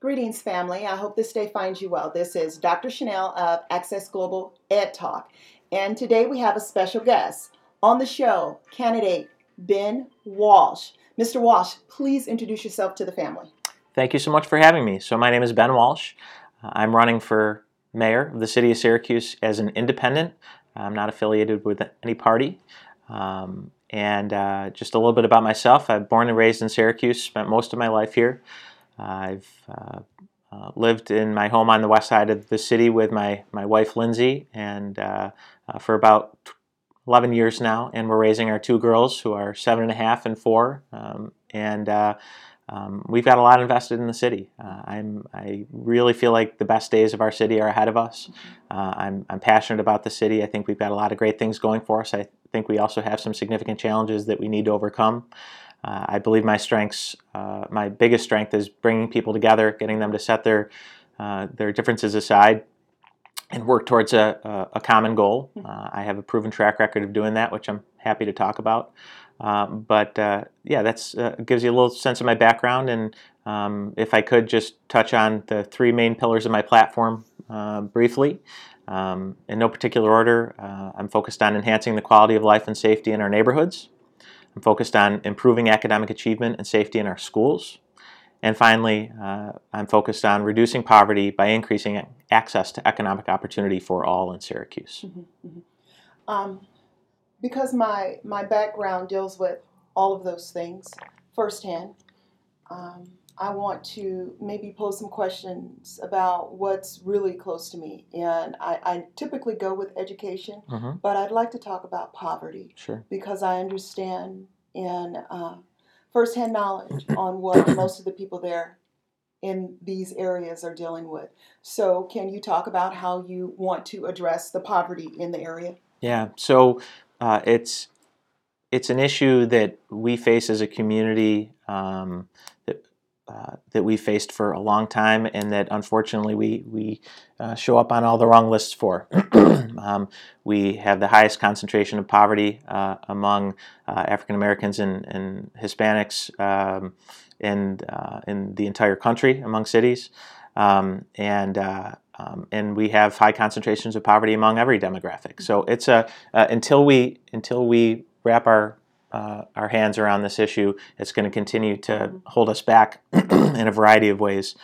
Greetings, family. I hope this day finds you well. This is Dr. Chanel of Access Global Ed Talk, and today we have a special guest on the show, candidate Ben Walsh. Mr. Walsh, please introduce yourself to the family. Thank you so much for having me. So, my name is Ben Walsh. I'm running for mayor of the city of Syracuse as an independent. I'm not affiliated with any party. Um, and uh, just a little bit about myself. I'm born and raised in Syracuse, spent most of my life here. I've uh, uh, lived in my home on the west side of the city with my, my wife Lindsay, and uh, uh for about 11 years now. And we're raising our two girls who are seven and a half and four. Um, and um, we've got a lot invested in the city. Uh, I'm, I really feel like the best days of our city are ahead of us. Mm-hmm. I'm, I'm passionate about the city. I think we've got a lot of great things going for us. I think we also have some significant challenges that we need to overcome. Uh, I believe my strengths, uh, my biggest strength is bringing people together, getting them to set their uh, their differences aside and work towards a, a, a common goal. Hmm. Uh, I have a proven track record of doing that, which I'm happy to talk about. Um, but uh, yeah, that's uh, gives you a little sense of my background, and um, if I could just touch on the three main pillars of my platform briefly. Um, in no particular order, I'm focused on enhancing the quality of life and safety in our neighborhoods. I'm focused on improving academic achievement and safety in our schools. And finally, uh, I'm focused on reducing poverty by increasing access to economic opportunity for all in Syracuse. Mm-hmm, mm-hmm. Because my, my background deals with all of those things firsthand, um, I want to maybe pose some questions about what's really close to me. And I, I typically go with education, mm-hmm. but I'd like to talk about poverty. Sure. Because I understand in uh, firsthand knowledge on what most of the people there in these areas are dealing with. So, can you talk about how you want to address the poverty in the area? Yeah. So, uh, it's it's an issue that we face as a community um, that uh, that we faced for a long time, and that unfortunately we we uh, show up on all the wrong lists for. um, we have the highest concentration of poverty uh, among uh, African Americans and, and Hispanics um, in in the entire country among cities, um, and. Um, and we have high concentrations of poverty among every demographic. So it's a until we until we wrap our uh, our hands around this issue, it's going to continue to hold us back in a variety of ways.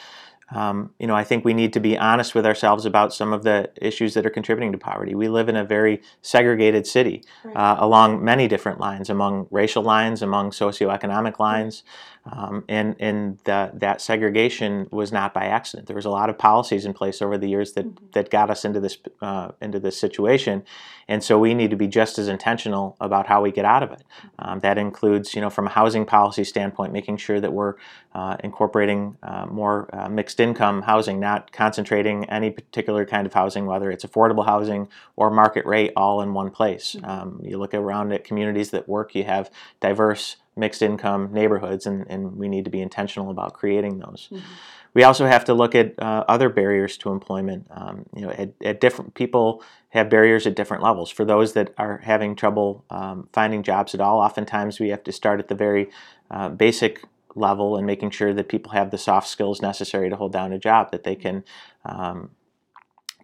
Um, you know, I think we need to be honest with ourselves about some of the issues that are contributing to poverty. We live in a very segregated city right. uh, along many different lines, among racial lines, among socioeconomic lines. Um, and and the, that segregation was not by accident. There was a lot of policies in place over the years that, mm-hmm. that got us into this uh, into this situation, and so we need to be just as intentional about how we get out of it. Mm-hmm. Um, that includes, you know, from a housing policy standpoint, making sure that we're uh, incorporating uh, more uh, mixed income housing, not concentrating any particular kind of housing, whether it's affordable housing or market rate, all in one place. Mm-hmm. Um, you look around at communities that work, you have diverse mixed income neighborhoods, and, and we need to be intentional about creating those. Mm-hmm. We also have to look at uh, other barriers to employment. Um, you know, at, at, different people have barriers at different levels. For those that are having trouble um, finding jobs at all, oftentimes we have to start at the very uh, basic level and making sure that people have the soft skills necessary to hold down a job, that they can um,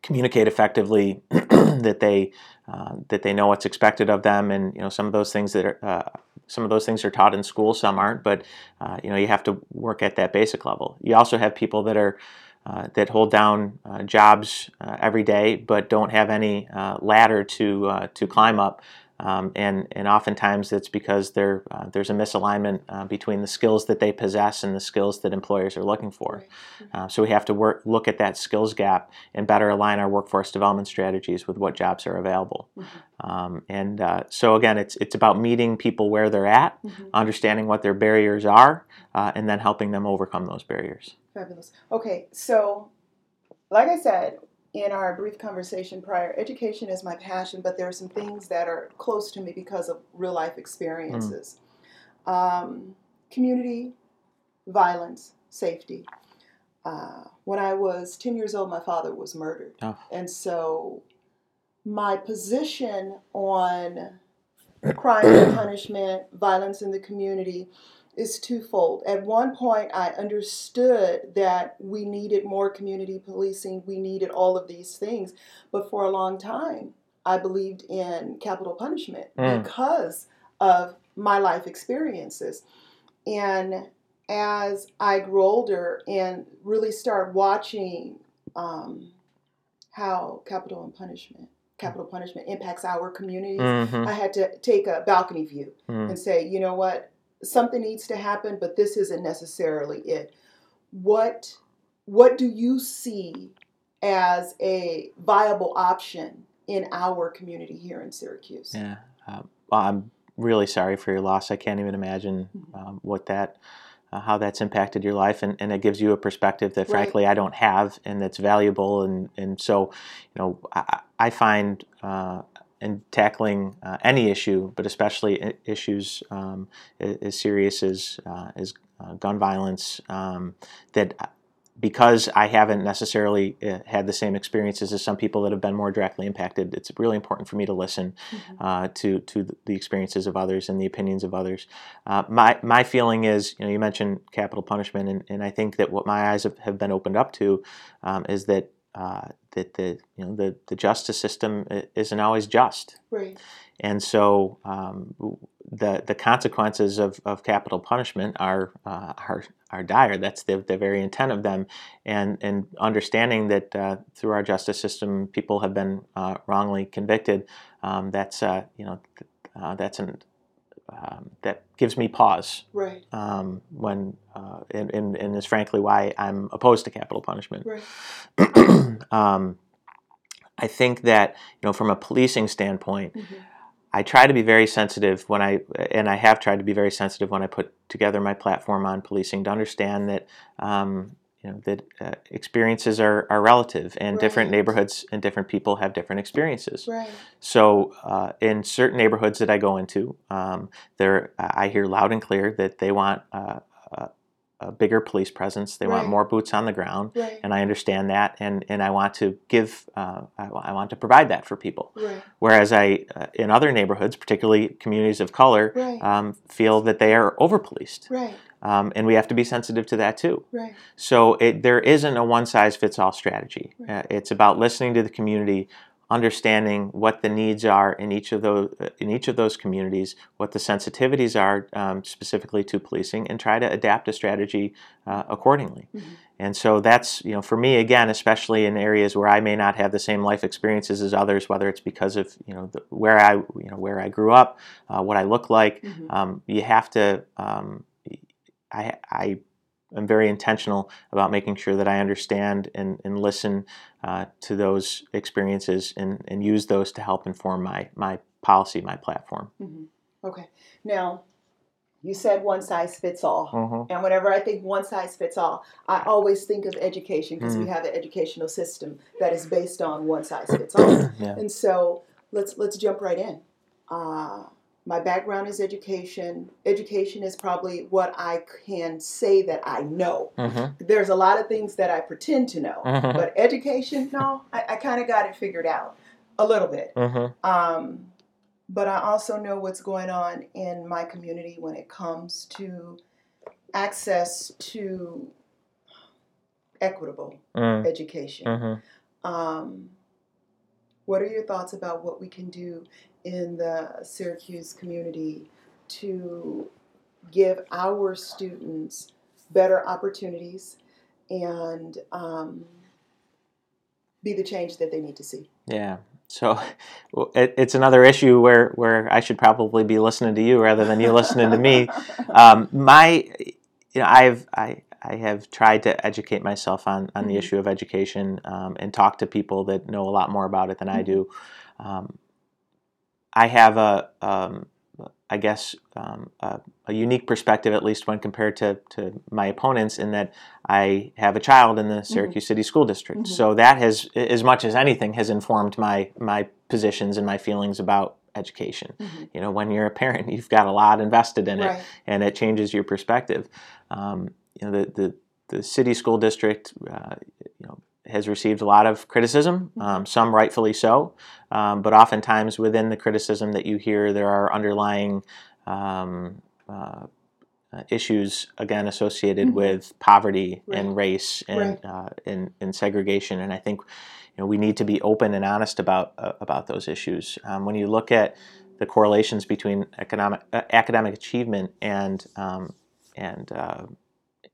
communicate effectively, that they uh, that they know what's expected of them, and you know some of those things that are uh, some of those things are taught in school, some aren't, but uh, you know you have to work at that basic level. You also have people that are uh, that hold down uh, jobs uh, every day, but don't have any ladder to to climb up um, and, and oftentimes it's because uh, there's a misalignment uh, between the skills that they possess and the skills that employers are looking for. Mm-hmm. Uh, so we have to work, look at that skills gap and better align our workforce development strategies with what jobs are available. Mm-hmm. Um, and uh, so again, it's, it's about meeting people where they're at, mm-hmm. understanding what their barriers are, uh, and then helping them overcome those barriers. Fabulous. Okay, so like I said, in our brief conversation prior, education is my passion, but there are some things that are close to me because of real life experiences. Mm. Um, community, violence, safety. uh, when I was 10 years old, my father was murdered. Oh. And so my position on crime and punishment, violence in the community, is twofold. At one point, I understood that we needed more community policing, we needed all of these things. But for a long time, I believed in capital punishment Mm. because of my life experiences. And as I grew older and really started watching um, how capital and punishment, capital punishment impacts our communities, Mhm. I had to take a balcony view Mm. and say, you know what, something needs to happen, but this isn't necessarily it. What what do you see as a viable option in our community here in Syracuse? Yeah. Um, I'm really sorry for your loss. I can't even imagine Mhm. um, what that, uh, how that's impacted your life, and, and it gives you a perspective that, Right. frankly, I don't have, and that's valuable. And and so, you know, I, I find uh, in tackling uh, any issue, but especially issues um, as serious as uh, as uh, gun violence, um, that because I haven't necessarily uh, had the same experiences as some people that have been more directly impacted, it's really important for me to listen Mhm. uh, to to the experiences of others and the opinions of others. Uh, my my feeling is, you know, you mentioned capital punishment, and, and I think that what my eyes have, have been opened up to um, is that uh, that the you know the the justice system isn't always just, Right. and so um, the the consequences of, of capital punishment are uh, are are dire. That's the, the very intent of them, and and understanding that uh, through our justice system, people have been uh, wrongly convicted. Um, that's uh, you know uh, that's an um, that gives me pause Right. um, when uh, and, and, and is frankly why I'm opposed to capital punishment. Right. um, I think that you know from a policing standpoint, Mhm. I try to be very sensitive when I and I have tried to be very sensitive when I put together my platform on policing to understand that um, you know that uh, experiences are, are relative and different neighborhoods and different people have different experiences. Right. So uh, in certain neighborhoods that I go into, um, there I hear loud and clear that they want uh, a, a bigger police presence. They want more boots on the ground, Right. and I understand that, and and I want to give uh, I, I want to provide that for people. Right. Whereas I uh, in other neighborhoods, particularly communities of color, Right. um, feel that they are over policed, Right. Um, and we have to be sensitive to that too. Right. So it, there isn't a one size fits all strategy. Right. Uh, it's about listening to the community, understanding what the needs are in each of those in each of those communities, what the sensitivities are um, specifically to policing, and try to adapt a strategy uh, accordingly. Mhm. And so that's you know for me again, especially in areas where I may not have the same life experiences as others, whether it's because of you know the, where I you know where I grew up, uh, what I look like. Mhm. Um, you have to. Um, I, I am very intentional about making sure that I understand and, and listen uh, to those experiences and, and use those to help inform my, my policy, my platform. Mhm. Okay. Now, you said one size fits all. Mm-hmm. And whenever I think one size fits all, I always think of education because we Mhm. have an educational system that is based on one size fits all. Yeah. And so let's let's jump right in. Uh, my background is education. Education is probably what I can say that I know. Mm-hmm. There's a lot of things that I pretend to know, Mhm. but education, no, I, I kind of got it figured out a little bit. Mm-hmm. Um, but I also know what's going on in my community when it comes to access to equitable Mm-hmm. education. Um, what are your thoughts about what we can do in the Syracuse community to give our students better opportunities and um, be the change that they need to see? Yeah. So it, it's another issue where, where I should probably be listening to you rather than you listening to me. Um, my, you know, I've I, I have tried to educate myself on, on the Mhm. issue of education um, and talk to people that know a lot more about it than I do. Um, I have a, um, I guess, um, a, a unique perspective, at least when compared to, to my opponents, in that I have a child in the Syracuse City School District. Mhm. So that has, as much as anything, has informed my my positions and my feelings about education. Mhm. You know, when you're a parent, you've got a lot invested in it and it changes your perspective. Um, you know, the, the the city school district, uh, you know, has received a lot of criticism, um, some rightfully so, um, but oftentimes within the criticism that you hear, there are underlying um, uh, issues again associated Mhm. with poverty Right. and race and, Right. uh, and and segregation, and I think you know we need to be open and honest about uh, about those issues. Um, when you look at the correlations between economic uh, academic achievement and um, and uh,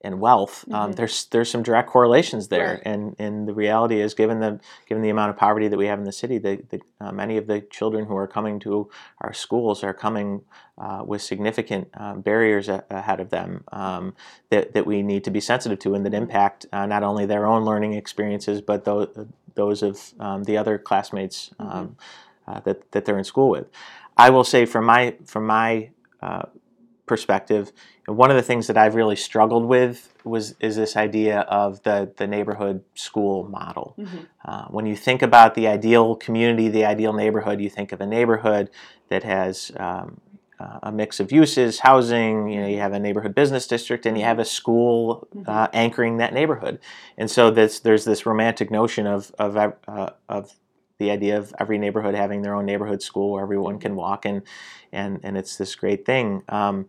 and wealth, um, Mhm. there's there's some direct correlations there, Right. and and the reality is, given the given the amount of poverty that we have in the city, the, the uh, many of the children who are coming to our schools are coming uh, with significant um, barriers a- ahead of them um, that that we need to be sensitive to, and that impact uh, not only their own learning experiences, but those those of um, the other classmates um, uh, that that they're in school with. I will say from my from my perspective, one of the things that I've really struggled with was is this idea of the the neighborhood school model. Mhm. Uh, when you think about the ideal community, the ideal neighborhood, you think of a neighborhood that has um, uh, a mix of uses, housing. You know, you have a neighborhood business district, and you have a school uh, anchoring that neighborhood. And so there's there's this romantic notion of of uh, of the idea of every neighborhood having their own neighborhood school where everyone can walk and and and it's this great thing. Um,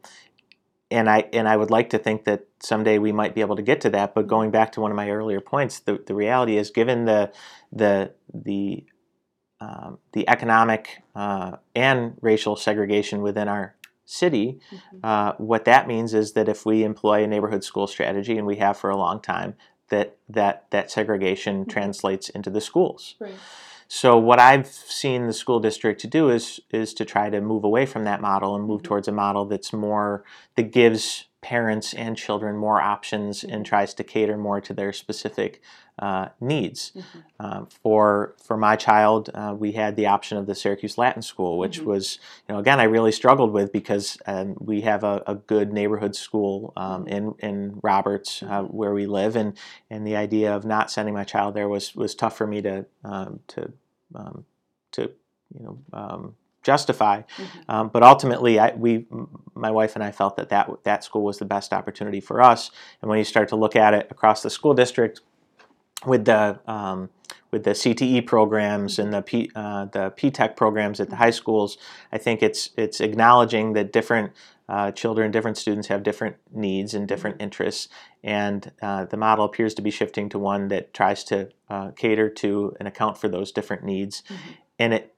and I and I would like to think that someday we might be able to get to that. But going back to one of my earlier points, the, the reality is, given the the the um, the economic uh, and racial segregation within our city, Mhm. uh, what that means is that if we employ a neighborhood school strategy, and we have for a long time, that that that segregation Mhm. translates into the schools. Right. So what I've seen the school district to do is is to try to move away from that model and move Mhm. towards a model that's more that gives parents and children more options and tries to cater more to their specific uh, needs. Mhm. Um, for for my child, uh, we had the option of the Syracuse Latin School, which Mhm. was you know again I really struggled with because um, we have a, a good neighborhood school um, Mhm. in in Roberts uh, Mhm. where we live, and and the idea of not sending my child there was was tough for me to um, to um, to you know um, justify. Mhm. Um, but ultimately, I, we, my wife and I felt that, that that school was the best opportunity for us. And when you start to look at it across the school district, with the um, with the CTE programs and the P, uh, the PTech programs at the high schools, I think it's it's acknowledging that different uh, children, different students have different needs and different interests, and uh, the model appears to be shifting to one that tries to uh, cater to and account for those different needs, Mhm. and it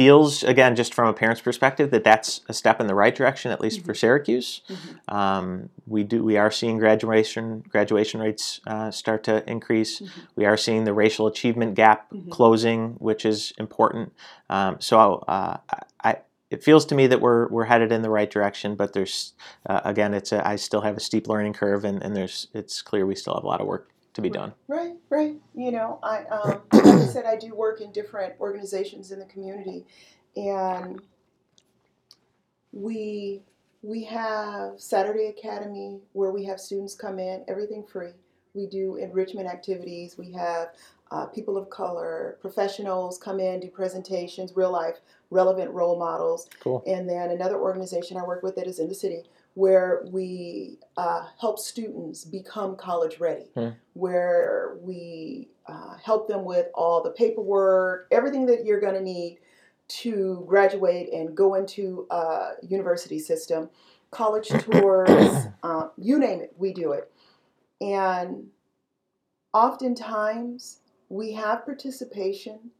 feels again just from a parent's perspective that that's a step in the right direction at least for Syracuse. Mhm. Um, we do we are seeing graduation graduation rates uh, start to increase. Mhm. We are seeing the racial achievement gap Mhm. closing, which is important. Um, so uh, I, it feels to me that we're we're headed in the right direction. But there's uh, again, it's a, I still have a steep learning curve, and, and there's it's clear we still have a lot of work to be done. Right, right. You know, I um, like I said, I do work in different organizations in the community, and we we have Saturday Academy where we have students come in, everything free. We do enrichment activities. We have uh, people of color, professionals come in, do presentations, real life, relevant role models. Cool. And then another organization I work with that is in the city where we uh, help students become college ready, Hmm. where we uh, help them with all the paperwork, everything that you're going to need to graduate and go into a university system, college tours, uh, you name it, we do it. And oftentimes we have participation,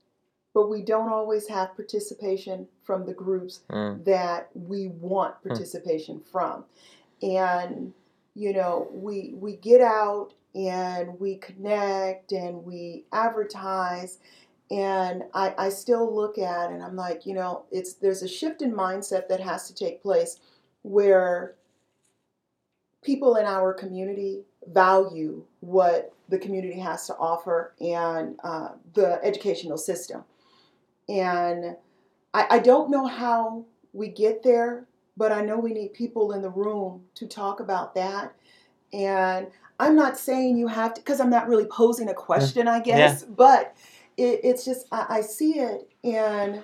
but we don't always have participation from the groups Mm. that we want participation from. And you know, we we get out and we connect and we advertise and I, I still look at and I'm like, you know, it's there's a shift in mindset that has to take place where people in our community value what the community has to offer and uh, the educational system. And I, I don't know how we get there, but I know we need people in the room to talk about that. And I'm not saying you have to, because I'm not really posing a question, I guess, but it, it's just, I, I see it and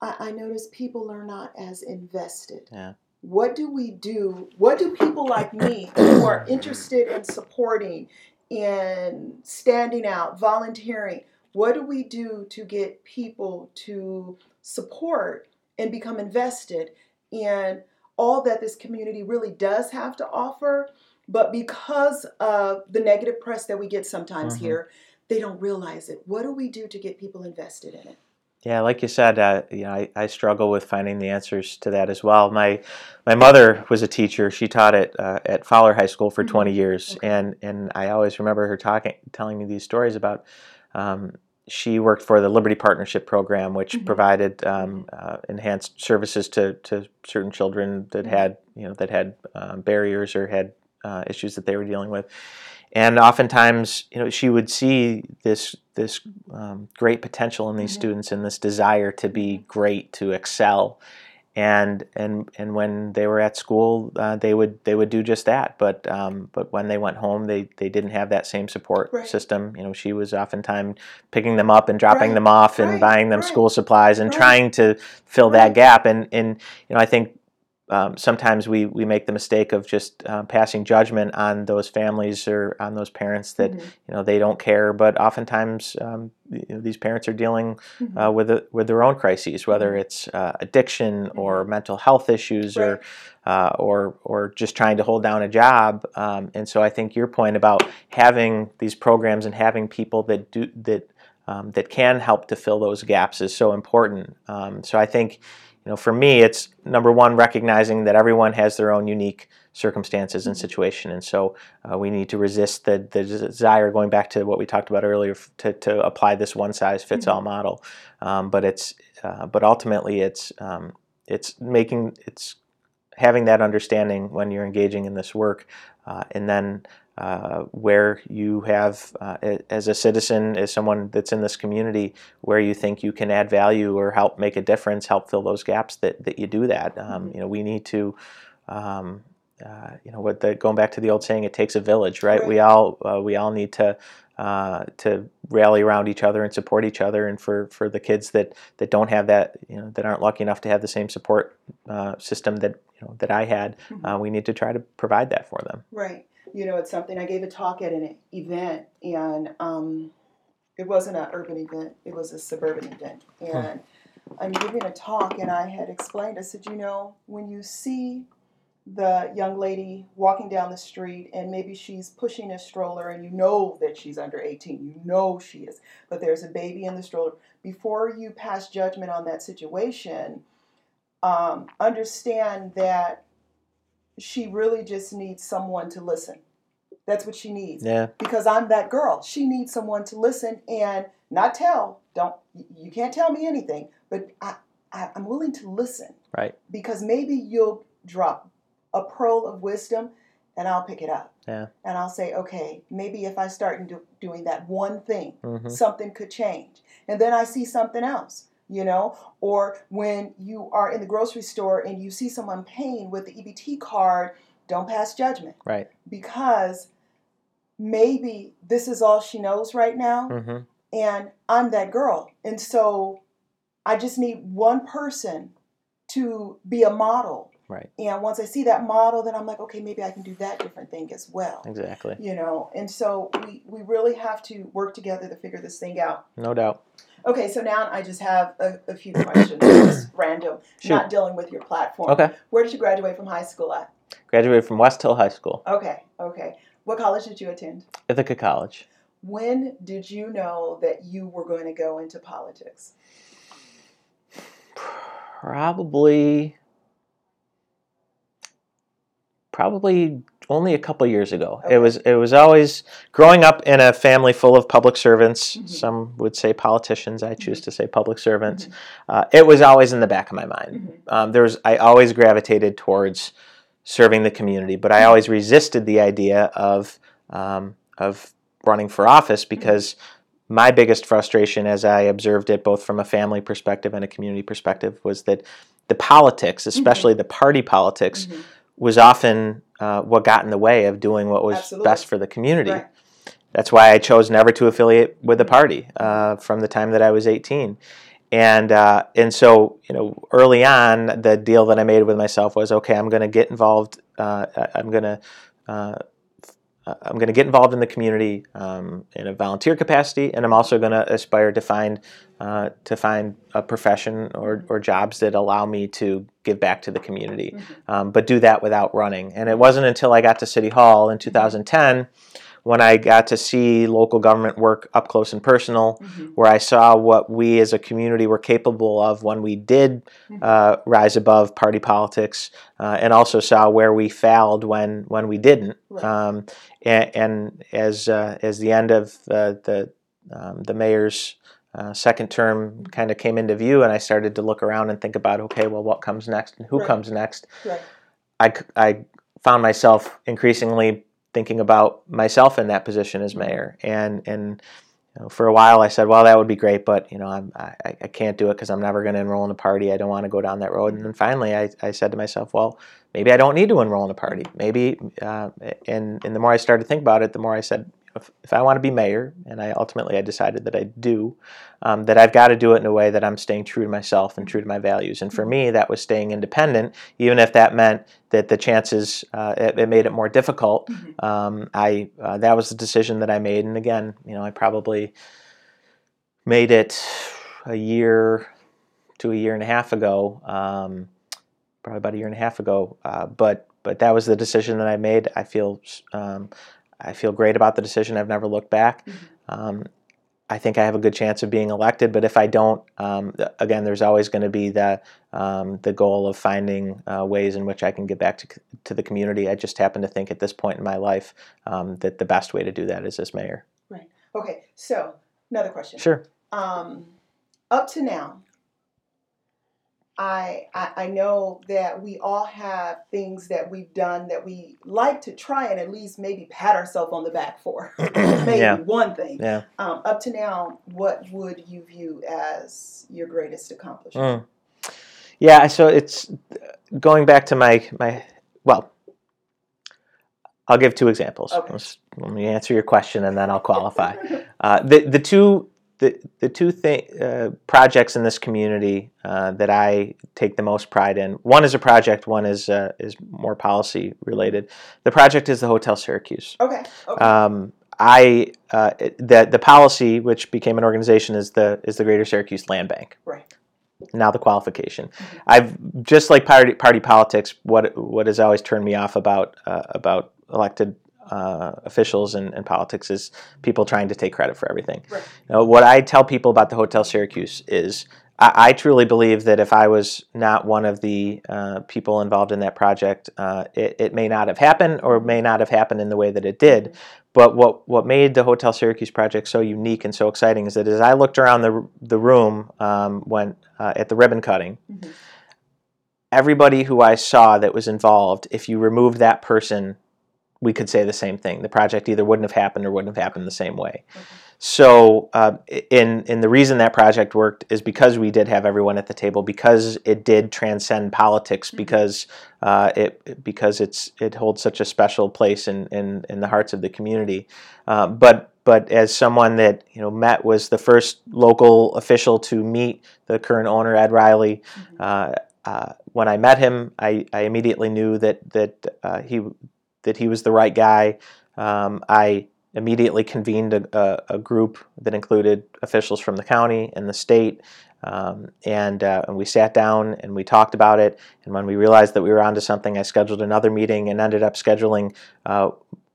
I, I notice people are not as invested. Yeah. what do we do? What do people like me who are interested in supporting, in standing out, volunteering, what do we do to get people to support and become invested in all that this community really does have to offer? But because of the negative press that we get sometimes Mhm. here, they don't realize it. What do we do to get people invested in it? Yeah, like you said, uh, you know, I, I struggle with finding the answers to that as well. My my mother was a teacher. She taught at uh, at Fowler High School for Mhm. 20 years, Okay. and and I always remember her talking, telling me these stories about. Um, she worked for the Liberty Partnership Program, which Mhm. provided um, uh, enhanced services to, to certain children that Mhm. had you know that had um, barriers or had uh, issues that they were dealing with and oftentimes you know she would see this this um, great potential in these Mhm. students and this desire to be great to excel and and and when they were at school uh, they would they would do just that. But um, but when they went home they they didn't have that same support Right. system. You know she was oftentimes picking them up and dropping Right, them off and right, buying them school supplies and trying to fill that gap. And and you know I think um, sometimes we, we make the mistake of just uh, passing judgment on those families or on those parents that Mhm. you know they don't care. But oftentimes um, you know, these parents are dealing Mhm. uh, with a, with their own crises, whether Mhm. it's uh, addiction or mental health issues or uh, or or just trying to hold down a job. Um, and so I think your point about having these programs and having people that do that um, that can help to fill those gaps is so important. Um, so I think you know for me it's number one recognizing that everyone has their own unique circumstances and Mhm. situation. And so uh, we need to resist the, the desire going back to what we talked about earlier to, to apply this one size fits all model. Um, but it's uh, but ultimately it's um, it's making it's having that understanding when you're engaging in this work uh, and then uh, where you have uh, as a citizen as someone that's in this community where you think you can add value or help make a difference help fill those gaps that, that you do that. Um, Mhm. you know we need to um, uh, you know what the going back to the old saying it takes a village right, we all uh, we all need to uh, to rally around each other and support each other. And for, for the kids that, that don't have that you know that aren't lucky enough to have the same support uh, system that you know that I had uh, we need to try to provide that for them. Right. You know, it's something I gave a talk at an event, and um, it wasn't an urban event, it was a suburban event. And I'm giving a talk, and I had explained, I said, you know, when you see the young lady walking down the street, and maybe she's pushing a stroller, and you know that she's under 18, you know she is, but there's a baby in the stroller, before you pass judgment on that situation, um, understand that she really just needs someone to listen. That's what she needs. yeah Because I'm that girl. She needs someone to listen and not tell. Don't you can't tell me anything, but I, I I'm willing to listen right because maybe you'll drop a pearl of wisdom and I'll pick it up. Yeah. And I'll say, okay, maybe if I start do, doing that one thing, hmm something could change. And then I see something else, you know? Or when you are in the grocery store and you see someone paying with the EBT card, don't pass judgment right because maybe this is all she knows right now hmm and I'm that girl. And so I just need one person to be a model. Right. And once I see that model, then I'm like, okay, maybe I can do that different thing as well. exactly You know, and so we, we really have to work together to figure this thing out. no doubt Okay, so now I just have a, a few questions, just random, Shoot. not dealing with your platform. okay Where did you graduate from high school at? graduated from West Hill High School Okay, okay. What college did you attend? Ithaca College When did you know that you were going to go into politics? probably probably only a couple years ago. Okay. It was it was always growing up in a family full of public servants. Mhm. Some would say politicians. I choose Mhm. to say public servants. Mhm. Uh, it was always in the back of my mind. Mhm. Um, there was I always gravitated towards serving the community, but I always resisted the idea of um, of running for office because my biggest frustration, as I observed it both from a family perspective and a community perspective, was that the politics, especially the party politics. Was often uh, what got in the way of doing what was Absolutely. best for the community. Right. That's why I chose never to affiliate with a party uh, from the time that I was 18. and uh, and so you know early on the deal that I made with myself was okay I'm going to get involved uh, I'm going to uh, I'm going to get involved in the community um, in a volunteer capacity and I'm also going to aspire to find uh, to find a profession or, or jobs that allow me to give back to the community. Um, but do that without running. And it wasn't until I got to City Hall in 2010 when I got to see local government work up close and personal Mhm. where I saw what we as a community were capable of when we did uh, rise above party politics, uh, and also saw where we failed when when we didn't. Right. Um, and, and as uh, as the end of uh, the um, the mayor's uh, second term kind of came into view, and I started to look around and think about, okay, well, what comes next, and who Right. comes next. Right. I, I found myself increasingly thinking about myself in that position as mayor, and and you know, for a while I said, well, that would be great, but you know, I'm, I I can't do it because I'm never going to enroll in a party. I don't want to go down that road. And then finally, I, I said to myself, well, maybe I don't need to enroll in a party. Maybe, uh, and and the more I started to think about it, the more I said, if, if I want to be mayor, and I ultimately I decided that I do, um, that I've got to do it in a way that I'm staying true to myself and true to my values. And for me, that was staying independent, even if that meant that the chances uh, it, it made it more difficult. Mhm. Um, I uh, that was the decision that I made, and again, you know, I probably made it a year to a year and a half ago, um, probably about a year and a half ago. Uh, but but that was the decision that I made. I feel um, I feel great about the decision. I've never looked back. Mhm. Um, I think I have a good chance of being elected, but if I don't, um, again, there's always going to be the um, the goal of finding uh, ways in which I can get back to, to the community. I just happen to think at this point in my life um, that the best way to do that is as mayor. Right. Okay, so another question. Sure. um, up to now, I, I I know that we all have things that we've done that we like to try and at least maybe pat ourselves on the back for. maybe Yeah. one thing. Yeah. Um, up to now, what would you view as your greatest accomplishment? Mm. Yeah, so it's going back to my my well. I'll give two examples. Okay. Let me answer your question, and then I'll qualify. Uh, the the two the the two thing, uh, projects in this community uh, that I take the most pride in. One is a project. One is uh, is more policy related. The project is the Hotel Syracuse. okay. Okay. Um, I uh, it- the the policy, which became an organization, is the is the Greater Syracuse Land Bank. Right. Now the qualification. Mhm. I've just like party party politics. What what has always turned me off about uh, about elected uh, officials and, and politics is people trying to take credit for everything. Right. You know, what I tell people about the Hotel Syracuse is I, I truly believe that if I was not one of the uh, people involved in that project, uh, it, it may not have happened or may not have happened in the way that it did. But what, what made the Hotel Syracuse project so unique and so exciting is that as I looked around the, the room um, when uh, at the ribbon cutting, Mhm. everybody who I saw that was involved, if you removed that person, we could say the same thing. The project either wouldn't have happened or wouldn't have happened the same way. Okay. So, uh, in in the reason that project worked is because we did have everyone at the table, because it did transcend politics, Mhm. because uh, it because it's it holds such a special place in in, in the hearts of the community. Uh, but but as someone that you know met was the first local official to meet the current owner Ed Riley. Mhm. Uh, uh, when I met him, I, I immediately knew that that uh, he that he was the right guy. Um, I immediately convened a, a, a group that included officials from the county and the state, um, and uh, and we sat down and we talked about it. And when we realized that we were onto something, I scheduled another meeting and ended up scheduling. Uh,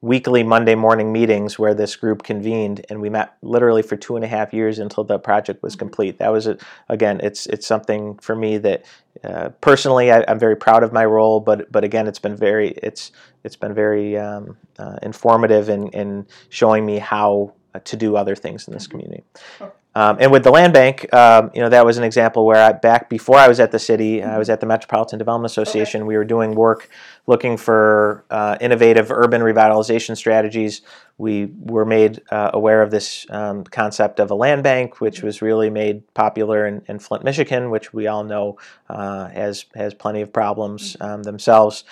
weekly Monday morning meetings where this group convened, and we met literally for two and a half years until the project was Mhm. complete. That was a, again, it's it's something for me that uh, personally I, I'm very proud of my role, but but again, it's been very it's it's been very um, uh, informative in, in showing me how to do other things in this Mhm. community. Okay. Um, and with the land bank, um, you know, that was an example where I, back before I was at the city, I was at the Metropolitan Development Association. We were doing work looking for uh, innovative urban revitalization strategies. We were made uh, aware of this um, concept of a land bank, which was really made popular in, in Flint, Michigan, which we all know uh, has has plenty of problems um, themselves.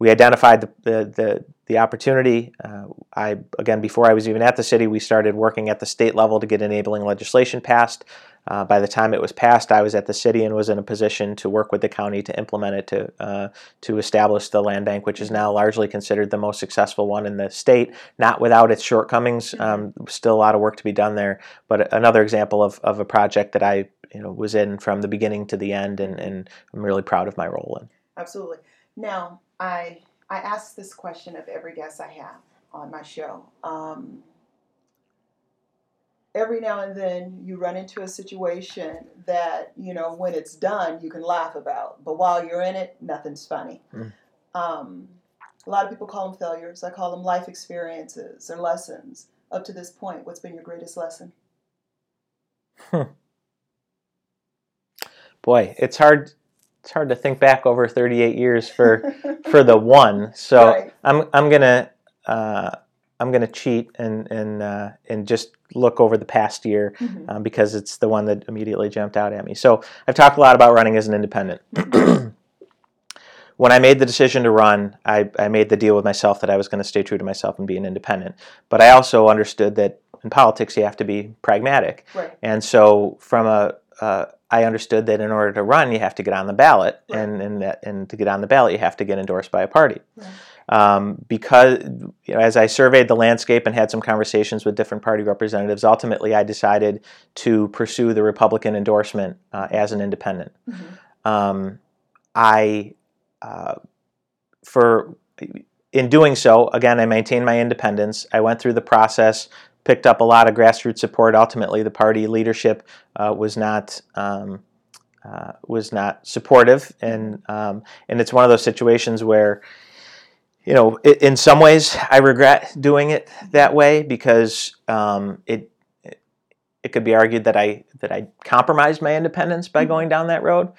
We identified the, the, the, the opportunity. Uh, I again, before I was even at the city, we started working at the state level to get enabling legislation passed. Uh, by the time it was passed, I was at the city and was in a position to work with the county to implement it to uh, to establish the land bank, which is now largely considered the most successful one in the state. Not without its shortcomings, um, still a lot of work to be done there. But another example of, of a project that I you know was in from the beginning to the end, and, and I'm really proud of my role in. Absolutely. Now, I I ask this question of every guest I have on my show. Um, every now and then you run into a situation that you know when it's done you can laugh about but while you're in it nothing's funny mm. um, a lot of people call them failures i call them life experiences or lessons up to this point what's been your greatest lesson hmm. boy it's hard it's hard to think back over 38 years for for the one so right. i'm i'm gonna uh, I'm going to cheat and and uh, and just look over the past year mm-hmm. um, because it's the one that immediately jumped out at me. So I've talked a lot about running as an independent. when I made the decision to run, I, I made the deal with myself that I was going to stay true to myself and be an independent. But I also understood that in politics you have to be pragmatic. Right. And so from a uh, I understood that in order to run, you have to get on the ballot, right. and and, that, and to get on the ballot, you have to get endorsed by a party. Right um, because you know, as I surveyed the landscape and had some conversations with different party representatives, ultimately I decided to pursue the Republican endorsement uh, as an independent. Mm-hmm. Um, I, uh, for in doing so, again, I maintained my independence. I went through the process, picked up a lot of grassroots support. Ultimately, the party leadership uh, was not. Um, uh, was not supportive, and um, and it's one of those situations where you know, in some ways, I regret doing it that way because um, it, it could be argued that I that I compromised my independence by mm-hmm. going down that road.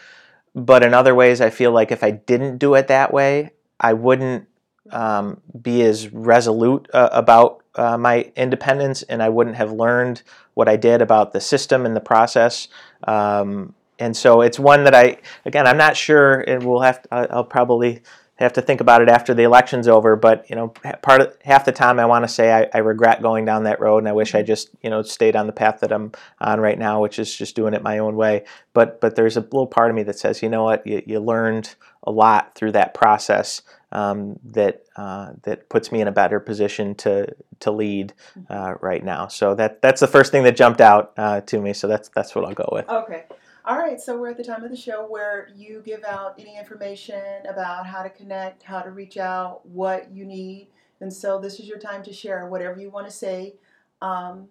But in other ways, I feel like if I didn't do it that way, I wouldn't um, be as resolute uh, about uh, my independence, and I wouldn't have learned what I did about the system and the process. Um, and so it's one that I, again, I'm not sure, and we'll have. To, I'll probably have to think about it after the election's over. But you know, part of half the time I want to say I, I, regret going down that road, and I wish I just you know stayed on the path that I'm on right now, which is just doing it my own way. But but there's a little part of me that says, you know what, you, you learned a lot through that process um, that uh, that puts me in a better position to to lead uh, right now. So that that's the first thing that jumped out uh, to me. So that's that's what I'll go with. Okay. All right, so we're at the time of the show where you give out any information about how to connect, how to reach out, what you need. And so this is your time to share whatever you want to say. Um,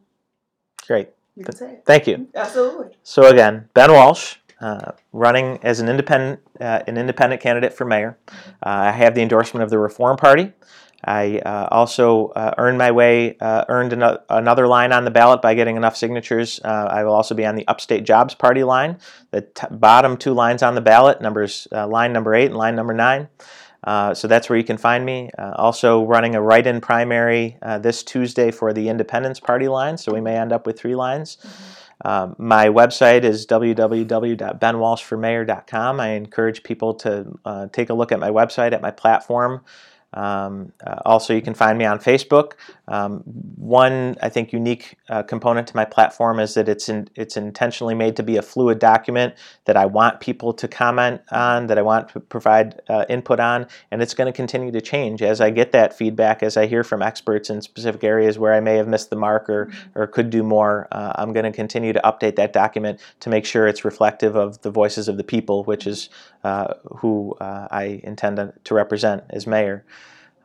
Great. You can say it. Thank you. Absolutely. So again, Ben Walsh, uh, running as an independent, uh, an independent candidate for mayor. Uh, I have the endorsement of the Reform Party. I uh, also uh, earned my way, uh, earned an- another line on the ballot by getting enough signatures. Uh, I will also be on the Upstate Jobs Party line, the t- bottom two lines on the ballot, numbers uh, line number eight and line number nine. Uh, so that's where you can find me. also running a write-in primary this Tuesday for the Independence Party line, so we may end up with three lines. Mm-hmm. My website is www.benwalshformayor.com. I encourage people to take a look at my website, at my platform. Um, uh, also, you can find me on Facebook. Um, one, I think, unique uh, component to my platform is that it's in, it's intentionally made to be a fluid document that I want people to comment on, that I want to provide uh, input on, and it's going to continue to change as I get that feedback, as I hear from experts in specific areas where I may have missed the mark or, mm-hmm. or could do more. Uh, I'm going to continue to update that document to make sure it's reflective of the voices of the people, which is uh, who uh, I intend to represent as mayor.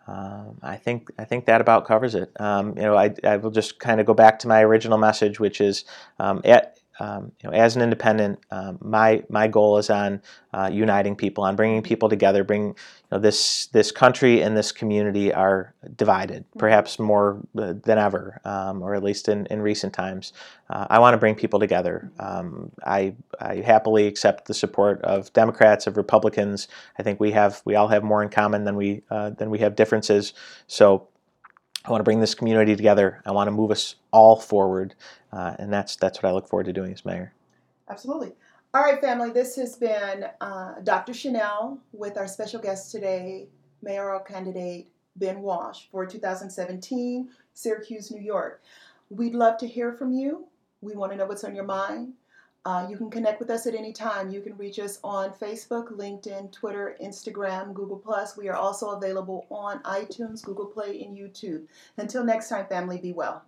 Um, I think I think that about covers it. Um, you know, I, I will just kind of go back to my original message, which is um, at um, you know, as an independent, um, my my goal is on uh, uniting people, on bringing people together. Bring you know, this this country and this community are divided, mm-hmm. perhaps more uh, than ever, um, or at least in, in recent times. Uh, I want to bring people together. Um, I I happily accept the support of Democrats, of Republicans. I think we have we all have more in common than we uh, than we have differences. So I want to bring this community together. I want to move us all forward, uh, and that's that's what I look forward to doing as mayor. Absolutely. All right, family. This has been uh, Dr. Chanel with our special guest today, mayoral candidate Ben Walsh for 2017, Syracuse, New York. We'd love to hear from you. We want to know what's on your mind. Uh, you can connect with us at any time. You can reach us on Facebook, LinkedIn, Twitter, Instagram, Google Plus. We are also available on iTunes, Google Play, and YouTube. Until next time, family, be well.